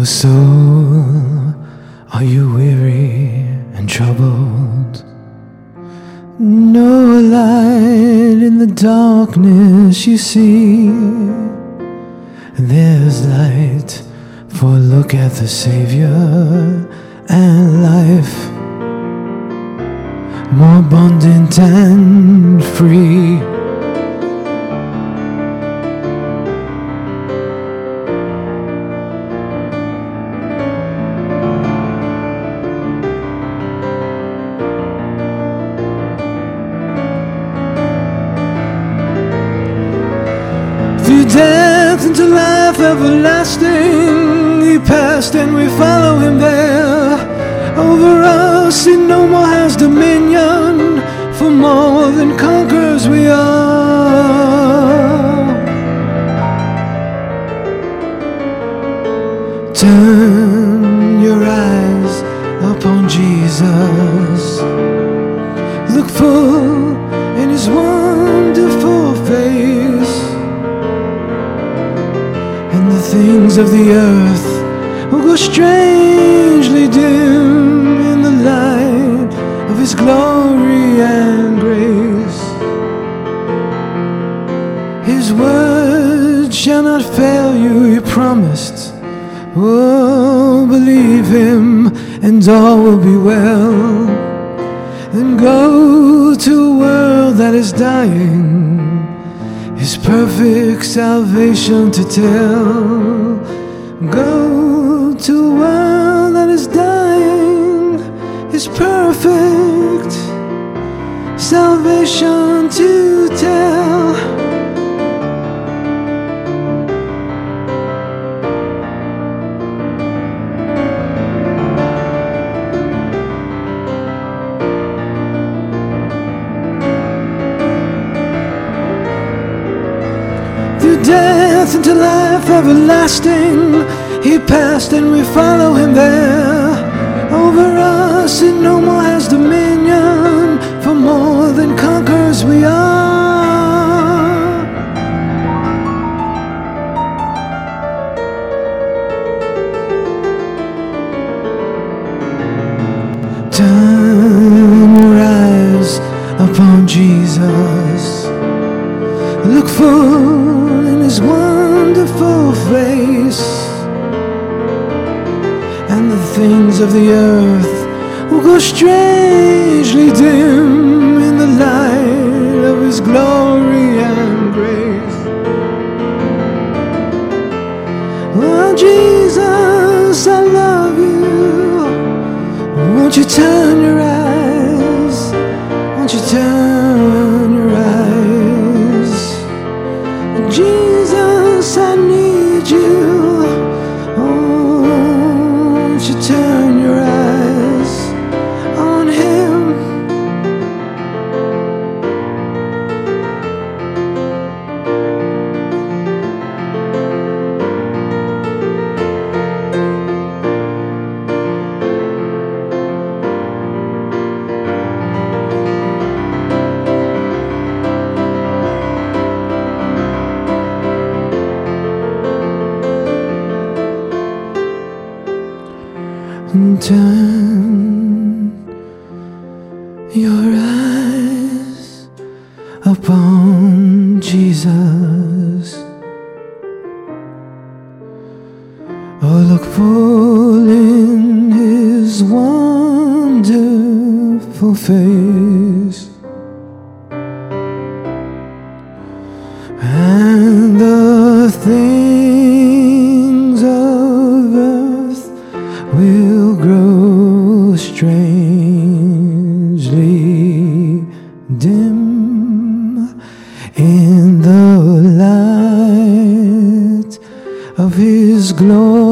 Oh, soul, are you weary and troubled? No light in the darkness you see. There's light, for look at the Savior and life more abundant and free. Through death into life everlasting, He passed and we follow Him there. Over us, He no more has dominion, for more than conquerors we are. Turn your eyes upon Jesus. Look full in His wonderful face things of the earth will go strangely dim in the light of His glory and grace. His word shall not fail you, He promised. Oh, believe Him, and all will be well. Then go to a world that is dying his perfect salvation to tell. Go to a world that is dying, His perfect salvation to tell. Death into life everlasting. He passed and we follow him there. Over us, it no more has dominion, for more than conquerors we are. Turn your eyes upon Jesus. Look full things of the earth will go strangely dim in the light of his glory and grace. Oh, Jesus, I love you. Won't you turn your eyes? Won't you turn turn your eyes upon Jesus. Oh, look full in his wonderful face. Strangely dim in the light of his glory